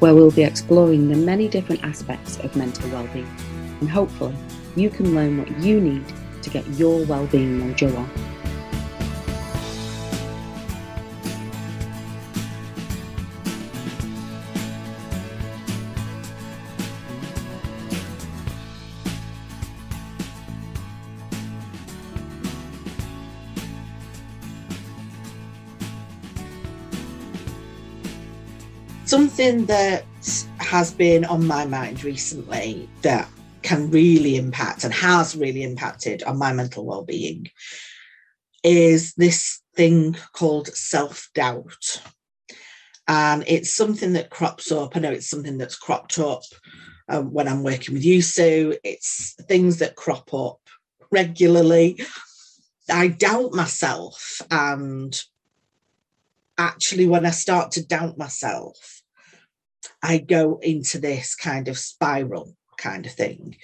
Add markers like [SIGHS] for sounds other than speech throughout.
where we'll be exploring the many different aspects of mental well-being and hopefully you can learn what you need to get your well-being mojo on. Something that has been on my mind recently that can really impact and has really impacted on my mental well-being is this thing called self-doubt. And it's something that crops up. I know it's something that's cropped up um, when i'm working with you sue. It's things that crop up regularly. I doubt myself and actually when i start to doubt myself I go into this kind of spiral kind of thing.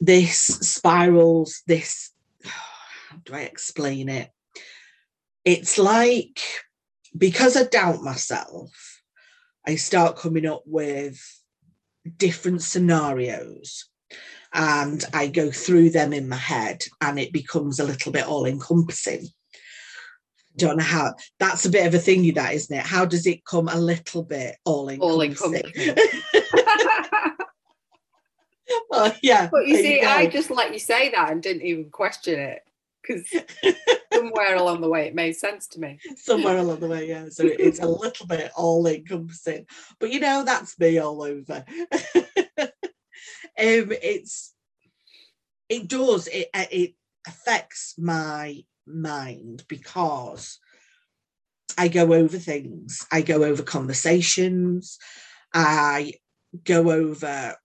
This spirals, this, how do I explain it? It's like because I doubt myself, I start coming up with different scenarios and I go through them in my head and it becomes a little bit all encompassing don't know how that's a bit of a thingy that isn't it? How does it come a little bit all encompassing? [LAUGHS] Well yeah but you see you i just let you say that and didn't even question it because [LAUGHS] somewhere along the way it made sense to me. Somewhere along the way yeah. So it's a little bit all encompassing. But you know that's me all over. [LAUGHS] Um it's it does it it affects my mind because I go over things, I go over conversations, I go over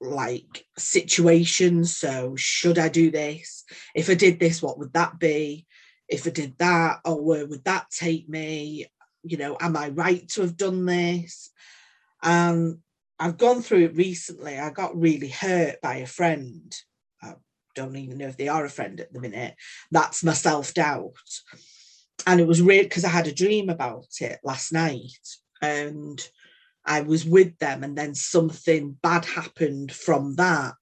like situations. So, should I do this? If I did this, what would that be? If I did that, or where would that take me? You know, am I right to have done this? And I've gone through it recently. I got really hurt by a friend don't even know if they are a friend at the minute. That's my self doubt. And it was weird because I had a dream about it last night and I was with them, and then something bad happened from that.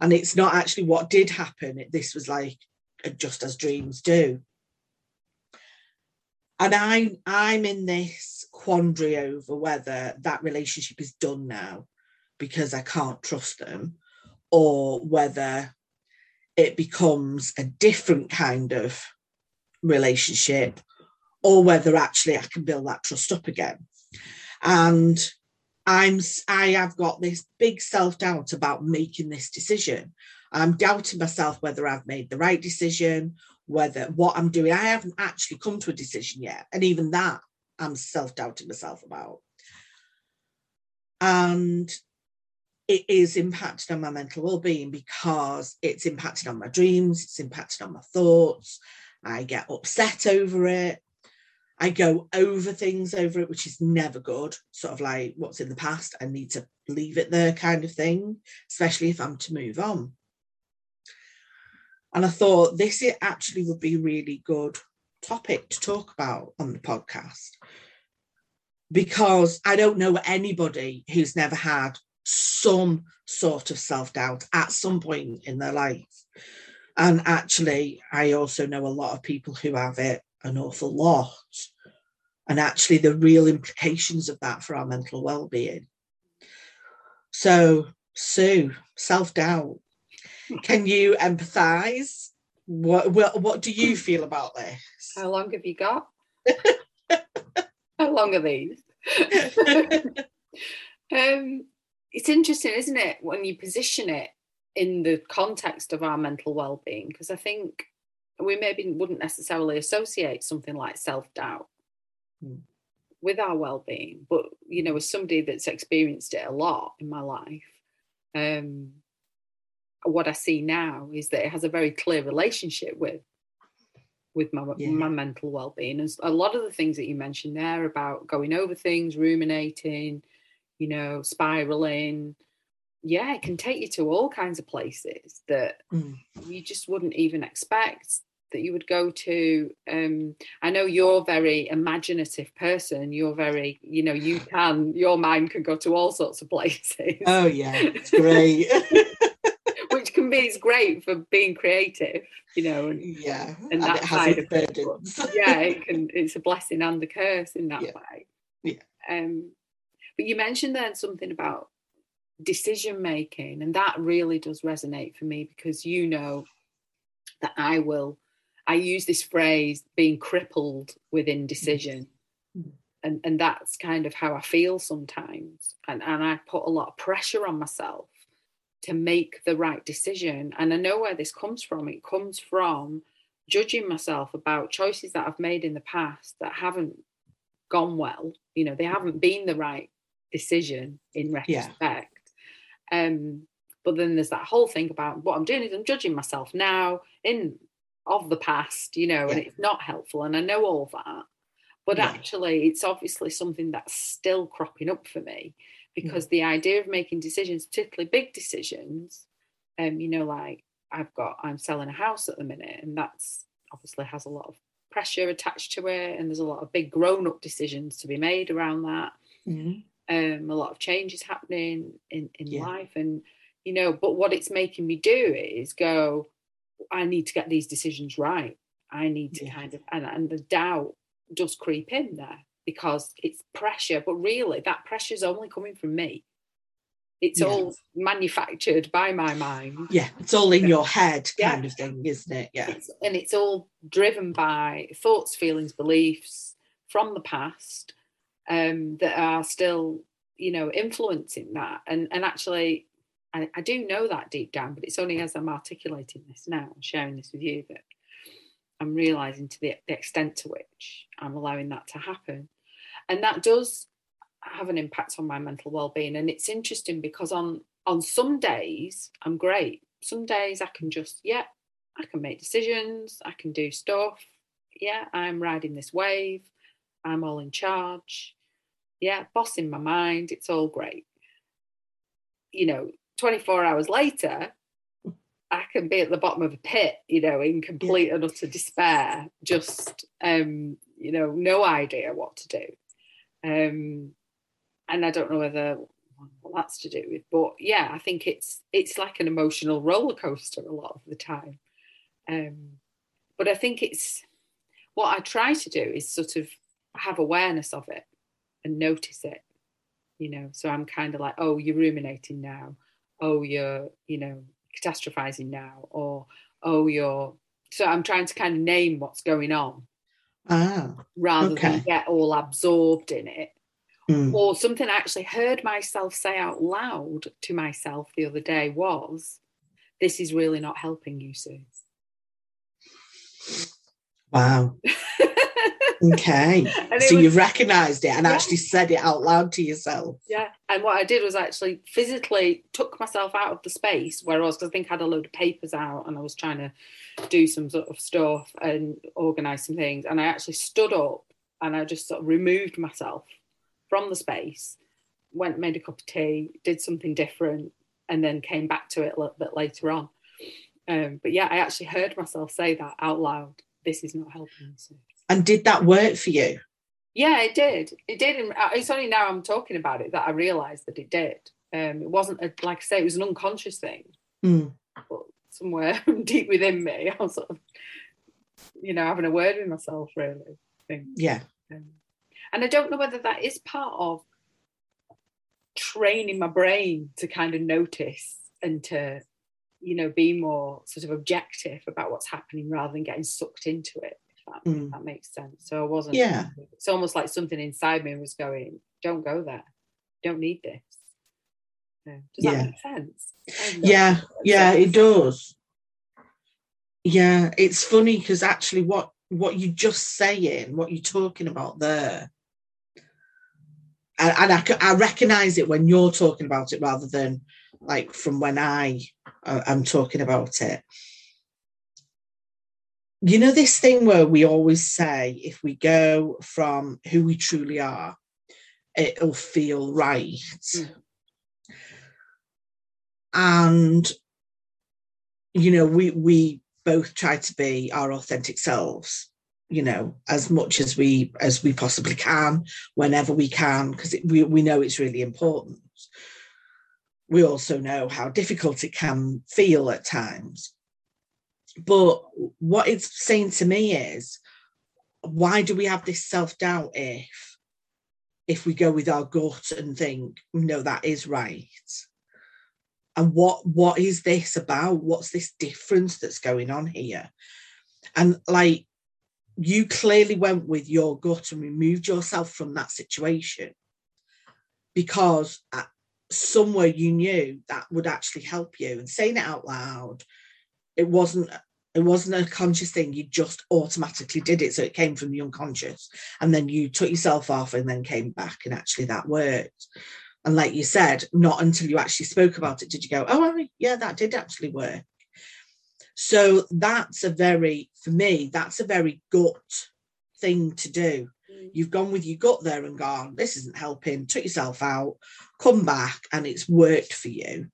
And it's not actually what did happen. It, this was like just as dreams do. And I, I'm in this quandary over whether that relationship is done now because I can't trust them, or whether it becomes a different kind of relationship or whether actually I can build that trust up again. And I'm I have got this big self-doubt about making this decision. I'm doubting myself whether I've made the right decision, whether what I'm doing. I haven't actually come to a decision yet. And even that I'm self-doubting myself about. And it is impacted on my mental well-being because it's impacted on my dreams it's impacted on my thoughts i get upset over it i go over things over it which is never good sort of like what's in the past i need to leave it there kind of thing especially if i'm to move on. And i thought this actually would be really good topic to talk about on the podcast because i don't know anybody who's never had some sort of self doubt at some point in their life. And actually, I also know a lot of people who have it an awful lot. And actually, the real implications of that for our mental well being. So, Sue, self doubt. Can you empathize? What, what, what do you feel about this? How long have you got? [LAUGHS] How long are these? [LAUGHS] [LAUGHS] um, it's interesting, isn't it, when you position it in the context of our mental well-being? Because I think we maybe wouldn't necessarily associate something like self-doubt mm. with our well-being, but you know, as somebody that's experienced it a lot in my life, um, what I see now is that it has a very clear relationship with with my, Yeah. my mental well-being and a lot of the things that you mentioned there about going over things ruminating you know spiraling yeah it can take you to all kinds of places that Mm. you just wouldn't even expect that you would go to um i know you're a very imaginative person you're very you know you can your mind can go to all sorts of places Oh yeah, it's great. [LAUGHS] which can be it's great for being creative you know and yeah, And that side of it, burdens. yeah [LAUGHS] it can it's a blessing and a curse in that Yeah. way Yeah. um but you mentioned then something about decision making and that really does resonate for me because you know that i will i use this phrase being crippled with indecision Mhm. and and that's kind of how i feel sometimes and and i put a lot of pressure on myself to make the right decision and i know where this comes from it comes from judging myself about choices that I've made in the past that haven't gone well. You know, they haven't been the right decision in Yeah. retrospect. Um, but then there's that whole thing about what I'm doing is I'm judging myself now in of the past, you know, and it's not helpful. And I know all that. But Yeah. actually, it's obviously something that's still cropping up for me because the idea of making decisions, particularly big decisions, um, you know, like I've got, I'm selling a house at the minute, and that's obviously has a lot of pressure attached to it, and there's a lot of big grown-up decisions to be made around that. Mhm. Um, a lot of changes happening in in Yeah. life, and you know, but what it's making me do is go, I need to get these decisions right. I need to Yeah. kind of, and, and the doubt does creep in there because it's pressure, but really that pressure is only coming from me. It's Yeah. all manufactured by my mind. Yeah, it's all in your head kind of thing, isn't it? Yeah. It's, and it's all driven by thoughts, feelings, beliefs from the past um, that are still, you know, influencing that. And and actually, I, I do know that deep down, but it's only as I'm articulating this now and sharing this with you that I'm realizing to the, the extent to which I'm allowing that to happen. And that does have an impact on my mental well-being. And it's interesting because on on some days I'm great. Some days I can just, yeah, I can make decisions, I can do stuff. Yeah, I'm riding this wave. I'm all in charge. Yeah, boss in my mind. It's all great. You know, 24 hours later, I can be at the bottom of a pit, you know, in complete and utter despair, just, um, you know, no idea what to do. Um, and I don't know whether what that's to do with, but yeah, I think it's it's like an emotional roller coaster a lot of the time. Um, but I think it's what I try to do is sort of have awareness of it and notice it, you know. So I'm kind of like, oh, you're ruminating now. Oh, you're, you know, catastrophizing now, or oh, you're. So I'm trying to kind of name what's going on Ah. rather Okay. than get all absorbed in it. mm. Or something I actually heard myself say out loud to myself the other day was, "This is really not helping you, Sue." Wow. [LAUGHS] Okay. [LAUGHS] So was- you've recognised it and Yeah. actually said it out loud to yourself. Yeah. And what I did was actually physically took myself out of the space where I was, because I think I had a load of papers out and I was trying to do some sort of stuff and organize some things. And I actually stood up and I just sort of removed myself from the space, went, made a cup of tea, did something different, and then came back to it a little bit later on. Um, but yeah, I actually heard myself say that out loud. This is not helping me. Sue." And did that work for you? Yeah, it did. It did. And uh, it's only now I'm talking about it that I realised that it did. Um, it wasn't a, like I say, it was an unconscious thing, Mm. but somewhere [LAUGHS] deep within me, [LAUGHS] I was sort of, you know, having a word with myself, really. Yeah. Um, and I don't know whether that is part of training my brain to kind of notice and to, you know, be more sort of objective about what's happening rather than getting sucked into it. That, Mm. that makes sense. So I wasn't. Yeah. It's almost like something inside me was going, "Don't go there. Don't need this." Yeah. Does Yeah. that make sense? I don't. Yeah. Yeah, it does. Yeah, it's funny because actually what what you're just saying, what you're talking about there, and, I, I, recognize it when you're talking about it rather than like from when I uh, I'm talking about it. You know, this thing where we always say if we go from who we truly are, it'll feel right. Mm. And you know, we we both try to be our authentic selves you know as much as we as we possibly can whenever we can because we, we know it's really important we also know how difficult it can feel at times but what it's saying to me is why do we have this self-doubt if if we go with our gut and think no that is right and what what is this about? What's this difference that's going on here? And like you clearly went with your gut and removed yourself from that situation because uh, somewhere you knew that would actually help you. And saying it out loud it wasn't it wasn't a conscious thing you just automatically did it so it came from the unconscious and then you took yourself off and then came back and actually that worked and like you said not until you actually spoke about it did you go oh yeah that did actually work so that's a very, for me, that's a very gut thing to do. Mm. You've gone with your gut there and gone, this isn't helping, took yourself out, come back, and it's worked for you.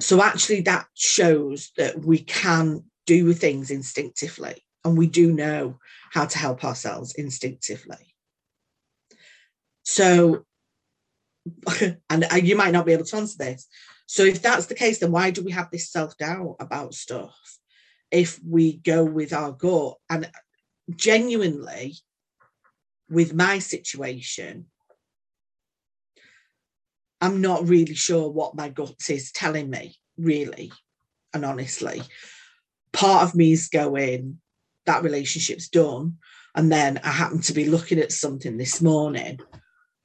So actually, that shows that we can do things instinctively and we do know how to help ourselves instinctively. So, [LAUGHS] and you might not be able to answer this, so if that's the case, then why do we have this self doubt about stuff? If we go with our gut and genuinely, with my situation, I'm not really sure what my gut is telling me, really and honestly. Part of me is going, that relationship's done. And then I happened to be looking at something this morning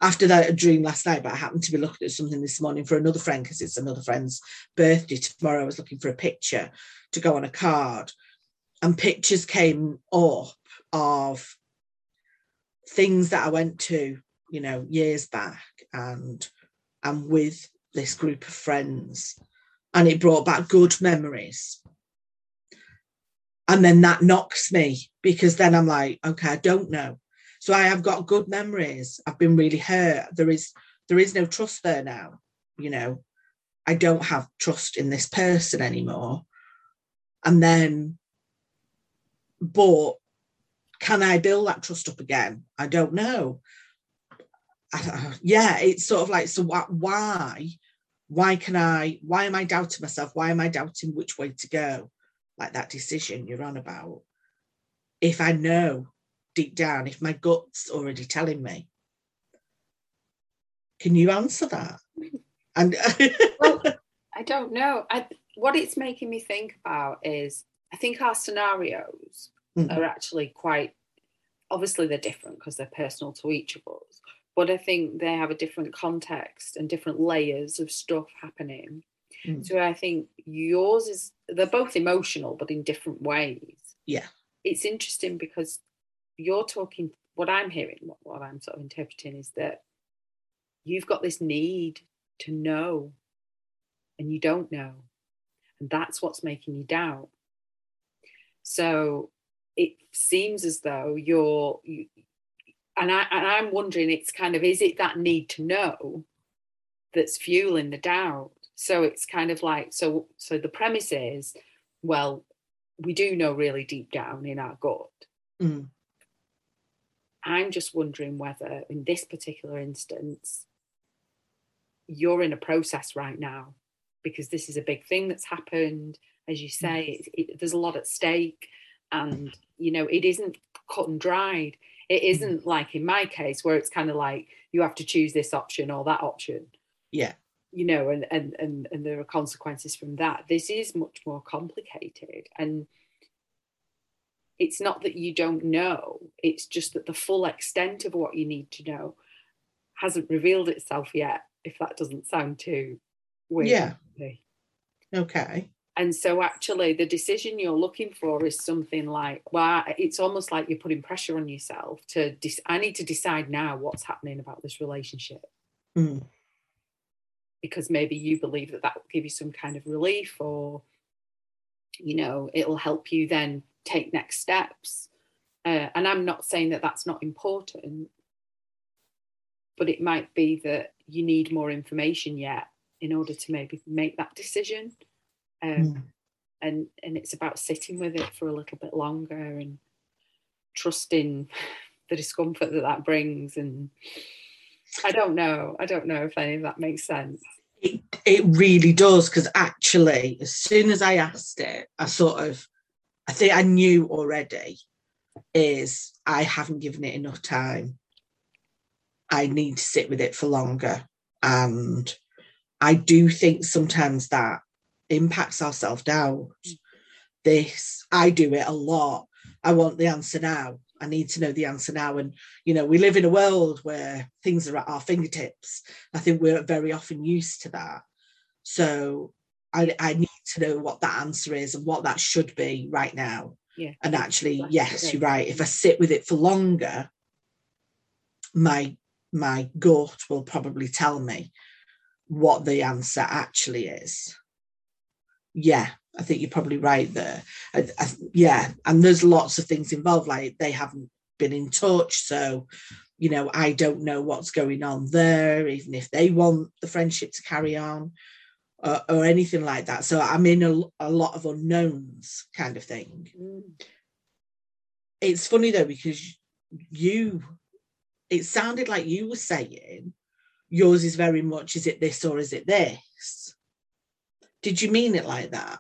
after that a dream last night, but I happened to be looking at something this morning for another friend because it's another friend's birthday tomorrow. I was looking for a picture to go on a card, and pictures came up of things that I went to, you know, years back, and and with this group of friends, and it brought back good memories. And then that knocks me because then I'm like, okay, I don't know so I have got good memories. I've been really hurt. There is there is no trust there now. You know, I don't have trust in this person anymore. And then, but can I build that trust up again? I don't know. [LAUGHS] yeah, it's sort of like so. What? Why? Why can I? Why am I doubting myself? Why am I doubting which way to go? Like that decision you're on about. If I know deep down if my gut's already telling me? Can you answer that? [LAUGHS] And well, [LAUGHS] I don't know. I, what it's making me think about is I think our scenarios mm-hmm. are actually quite obviously they're different because they're personal to each of us, but I think they have a different context and different layers of stuff happening. Mm. So I think yours is they're both emotional, but in different ways. Yeah. It's interesting because you're talking what i'm hearing what, what i'm sort of interpreting is that you've got this need to know and you don't know and that's what's making you doubt so it seems as though you're you, and I and I'm wondering it's kind of is it that need to know that's fueling the doubt so it's kind of like so so the premise is well we do know really deep down in our gut mm. I'm just wondering whether, in this particular instance, you're in a process right now because this is a big thing that's happened. As you say, it, it, there's a lot at stake, and you know it isn't cut and dried. It mm. isn't like in my case where it's kind of like you have to choose this option or that option. Yeah. You know, and and and and there are consequences from that. This is much more complicated, and it's not that you don't know, it's just that the full extent of what you need to know hasn't revealed itself yet, if that doesn't sound too weird. Yeah. Okay. And so, actually, the decision you're looking for is something like, well, it's almost like you're putting pressure on yourself to, de- I need to decide now what's happening about this relationship. Mm. because maybe you believe that that will give you some kind of relief or you know it'll help you then take next steps uh, and i'm not saying that that's not important but it might be that you need more information yet in order to maybe make that decision um, mm. and and it's about sitting with it for a little bit longer and trusting the discomfort that that brings. And i don't know i don't know if any of that makes sense. It, it really does because actually as soon as i asked it i sort of i think i knew already is i haven't given it enough time. I need to sit with it for longer. And i do think sometimes that impacts our self-doubt this i do it a lot i want the answer now I need to know the answer now. And, you know, we live in a world where things are at our fingertips. I think we're very often used to that. So I, I need to know what that answer is and what that should be right now. Yeah. And actually, yes, you're right. If I sit with it for longer, my my gut will probably tell me what the answer actually is. Yeah, I think you're probably right there. I, I, yeah, and there's lots of things involved. Like they haven't been in touch, so you know I don't know what's going on there, even if they want the friendship to carry on uh, or anything like that. So I'm in a, a lot of unknowns, kind of thing. Mm. It's funny though because you, it sounded like you were saying yours is very much is it this or is it this did you mean it like that?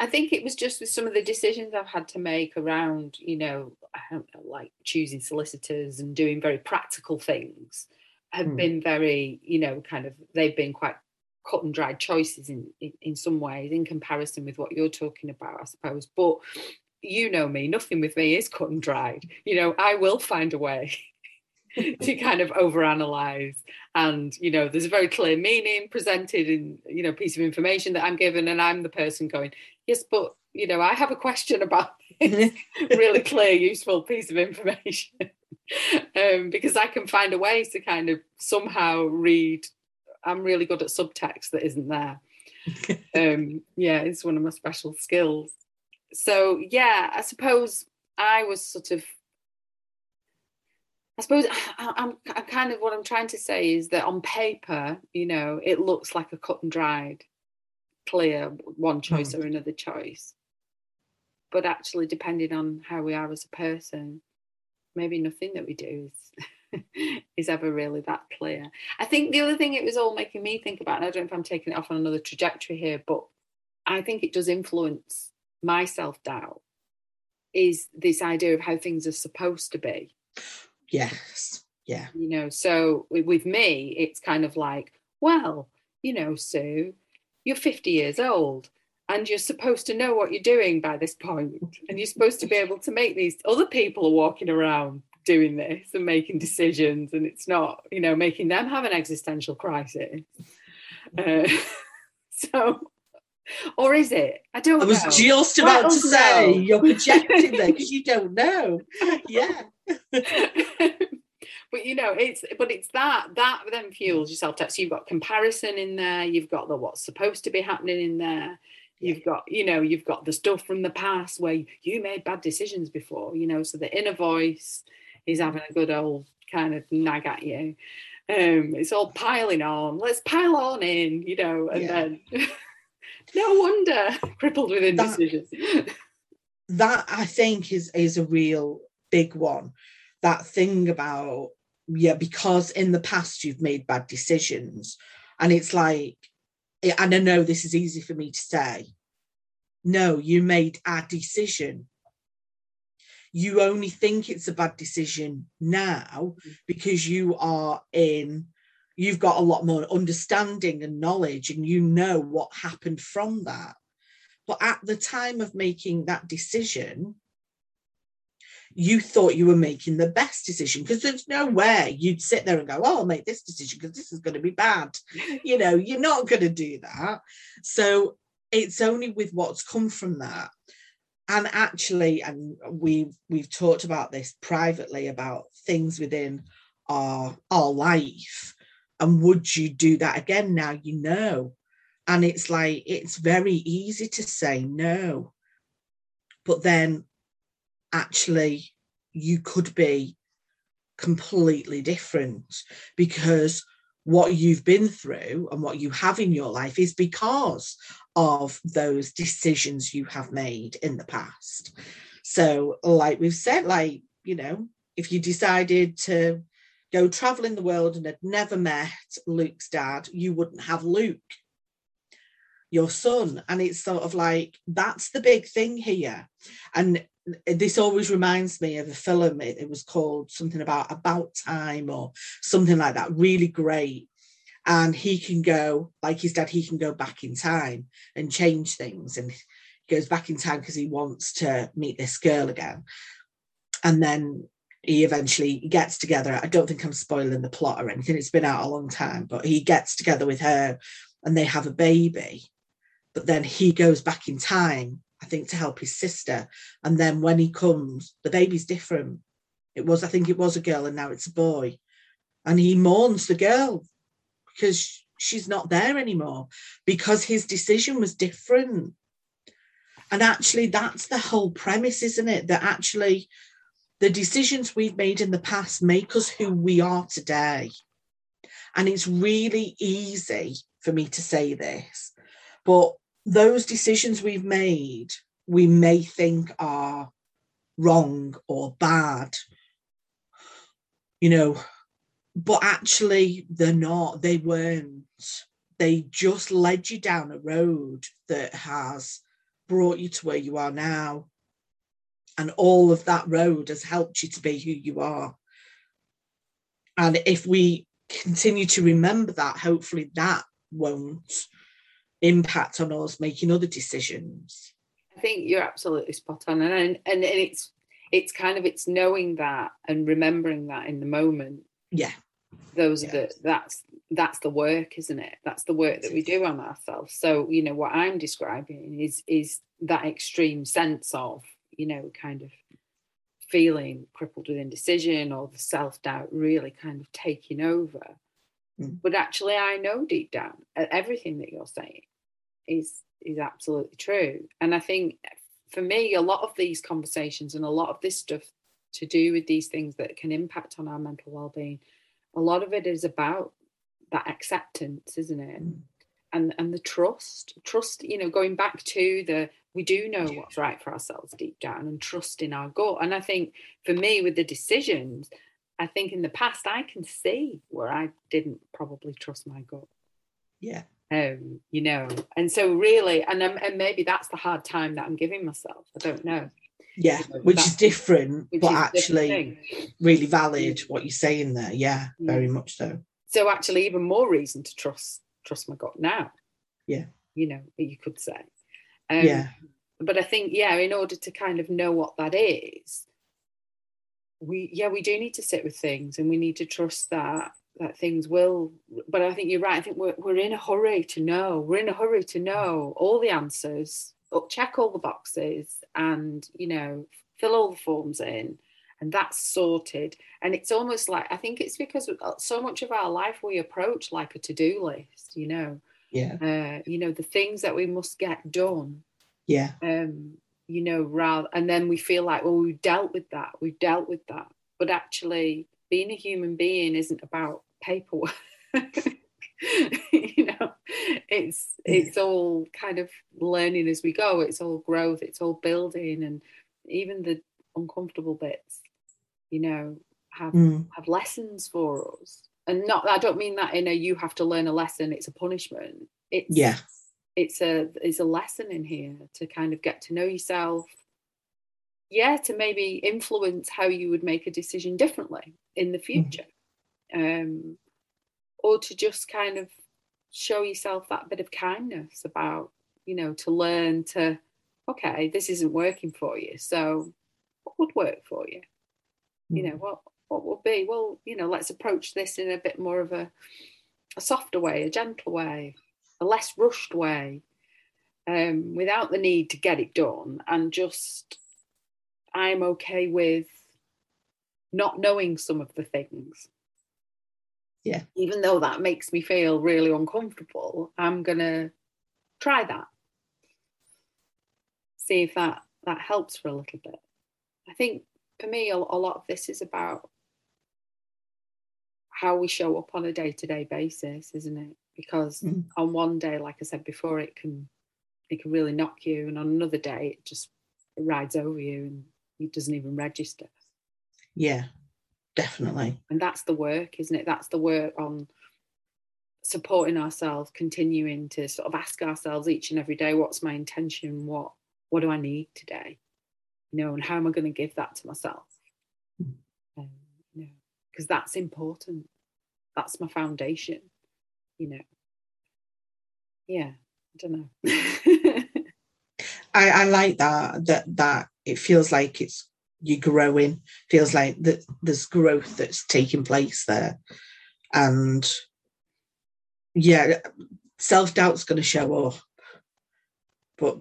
I think it was just with some of the decisions I've had to make around, you know, I don't know, like choosing solicitors and doing very practical things have mm. been very, you know, kind of they've been quite cut and dried choices in, in, in some ways in comparison with what you're talking about, I suppose. But you know me, nothing with me is cut and dried. You know, I will find a way [LAUGHS] [LAUGHS] to kind of overanalyze. And you know there's a very clear meaning presented in you know piece of information that i'm given and i'm the person going yes but you know i have a question about [LAUGHS] this. [LAUGHS] Really clear useful piece of information. Um, because i can find a way to kind of somehow read. I'm really good at subtext that isn't there. Um, yeah it's one of my special skills. So yeah i suppose i was sort of I suppose [SIGHS] I'm, I'm kind of what I'm trying to say is that on paper, you know, it looks like a cut and dried, clear one choice mm. or another choice. But actually, depending on how we are as a person, maybe nothing that we do is [LAUGHS] is ever really that clear. I think the other thing it was all making me think about, and I don't know if I'm taking it off on another trajectory here, but I think it does influence my self doubt, is this idea of how things are supposed to be Yes. Yeah. You know, so with me, it's kind of like, well, you know, Sue, you're 50 years old and you're supposed to know what you're doing by this point and you're supposed to be able to make these other people are walking around doing this and making decisions and it's not you know making them have an existential crisis uh, [LAUGHS] so [LAUGHS] or is it i don't know. i was know. just about to say know. you're projecting there because you don't know yeah [LAUGHS] but you know it's but it's that that then fuels your self-doubt so you've got comparison in there you've got the what's supposed to be happening in there you've got you know you've got the stuff from the past where you made bad decisions before you know so the inner voice is having a good old kind of nag at you um it's all piling on let's pile on in you know and yeah. then [LAUGHS] no wonder [LAUGHS] crippled with indecision that, [LAUGHS] that i think is is a real big one. That thing about, yeah, because in the past you've made bad decisions. And it's like, and I know this is easy for me to say. No, you made a decision. You only think it's a bad decision now mm. because you are in, you've got a lot more understanding and knowledge and you know what happened from that. But at the time of making that decision, you thought you were making the best decision because there's no way you'd sit there and go, oh, I'll make this decision because this is going to be bad. [LAUGHS] you know, you're not going to do that. So it's only with what's come from that. And actually, and we've we've talked about this privately about things within our our life And would you do that again now you know? And it's like, it's very easy to say no. But then actually, you could be completely different because what you've been through and what you have in your life is because of those decisions you have made in the past. So, like we've said, like, you know, if you decided to go traveling the world and had never met Luke's dad, you wouldn't have Luke, your son. And it's sort of like, that's the big thing here. And this always reminds me of a film. It, it was called something about About Time or something like that. Really great. And he can go, like his dad, he can go back in time and change things. And goes back in time because he wants to meet this girl again. And then he eventually gets together. I don't think I'm spoiling the plot or anything. It's been out a long time, but he gets together with her and they have a baby. But then he goes back in time, I think, to help his sister. And then when he comes, the baby's different. It was, I think it was a girl, and now it's a boy. And he mourns the girl because she's not there anymore because his decision was different. And actually, that's the whole premise, isn't it? That actually, the decisions we've made in the past make us who we are today. And it's really easy for me to say this, but those decisions we've made, we may think are wrong or bad, you know, but actually they're not, they weren't. They just led you down a road that has brought you to where you are now and all of that road has helped you to be who you are. And if we continue to remember that, hopefully that won't impact on us making other decisions. I think you're absolutely spot on, and and, and it's it's kind of it's knowing that and remembering that in the moment. Yeah, those are the that's that's the work, isn't it? That's the work that we do on ourselves. So you know what I'm describing is is that extreme sense of you know, kind of feeling crippled with indecision or the self doubt really kind of taking over. Mm. But actually, I know deep down everything that you're saying is is absolutely true. And I think for me, a lot of these conversations and a lot of this stuff to do with these things that can impact on our mental well-being, a lot of it is about that acceptance, isn't it? Mm. And and the trust, trust, you know, going back to the we do know what's right for ourselves deep down and trust in our gut. And I think for me, with the decisions, I think in the past I can see where I didn't probably trust my gut. Yeah. Um, you know, and so really, and um, and maybe that's the hard time that I'm giving myself. I don't know. Yeah, which is different, which but is actually really valid. What you're saying there, yeah, yeah, very much so. So actually, even more reason to trust trust my gut now. Yeah, you know, you could say. Um, yeah. But I think, yeah, in order to kind of know what that is, we, yeah, we do need to sit with things and we need to trust that that things will but i think you're right. I think we're, we're in a hurry to know. We're in a hurry to know all the answers check all the boxes and you know fill all the forms in and that's sorted. And it's almost like i think it's because so much of our life we approach like a to-do list you know yeah. Uh, you know the things that we must get done yeah. um you know rather and then we feel like well we've dealt with that we've dealt with that. But actually being a human being isn't about paperwork. [LAUGHS] You know it's it's all kind of learning as we go. It's all growth it's all building and even the uncomfortable bits you know have mm. have lessons for us and not i don't mean that in a you have to learn a lesson it's a punishment it's yeah it's a it's a lesson in here to kind of get to know yourself yeah to maybe influence how you would make a decision differently in the mm. future mm. um or to just kind of show yourself that bit of kindness about you know to learn to okay this isn't working for you so what would work for you you know mm. what what will be well you know let's approach this in a bit more of a, a softer way a gentle way a less rushed way um, without the need to get it done and just i'm okay with not knowing some of the things Yeah. Even though that makes me feel really uncomfortable, I'm gonna try that. See if that that helps for a little bit. I think for me, a, a lot of this is about how we show up on a day-to-day basis, isn't it? Because mm. on one day, like I said before, it can it can really knock you, and on another day, it just it rides over you and it doesn't even register. Yeah, definitely. And that's the work, isn't it? That's the work on supporting ourselves, continuing to sort of ask ourselves each and every day, what's my intention? What what do I need today? You know, and how am I going to give that to myself? Mm. Um, you know, because that's important. That's my foundation. You know. Yeah, I don't know. [LAUGHS] I, I like that that that it feels like it's you're growing feels like that there's growth that's taking place there and yeah self-doubt's going to show up but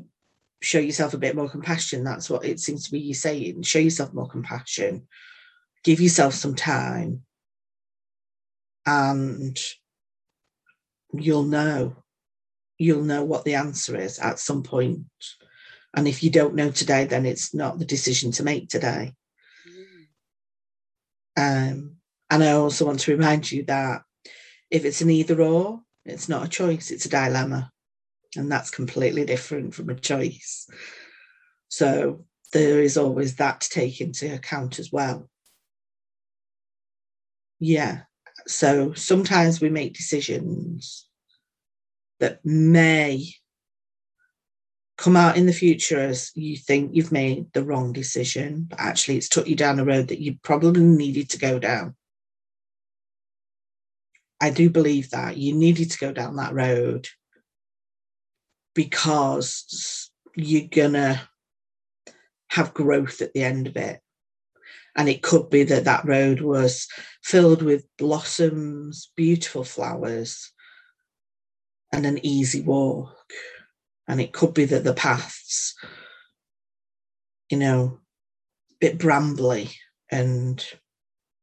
show yourself a bit more compassion that's what it seems to be you saying show yourself more compassion give yourself some time and you'll know you'll know what the answer is at some point. and if you don't know today, then it's not the decision to make today. Um, and I also want to remind you that if it's an either or, it's not a choice, it's a dilemma. And that's completely different from a choice. So there is always that to take into account as well. Yeah. So sometimes we make decisions that may come out in the future as you think you've made the wrong decision, but actually it's took you down a road that you probably needed to go down. I do believe that you needed to go down that road because you're gonna have growth at the end of it. And it could be that that road was filled with blossoms, beautiful flowers, and an easy walk and it could be that the paths, you know, a bit brambly and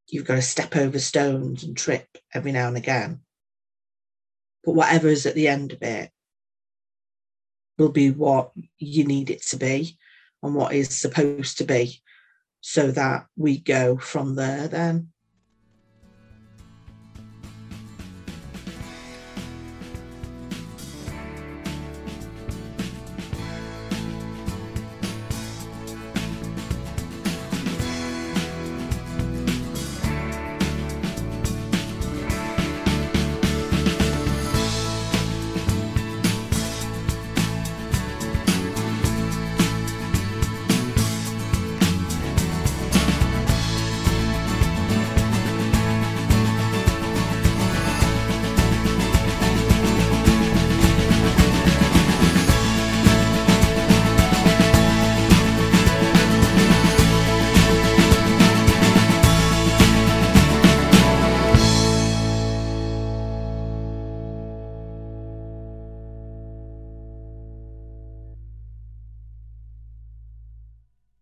you've got to step over stones and trip every now and again. But whatever is at the end of it will be what you need it to be and what is supposed to be so that we go from there then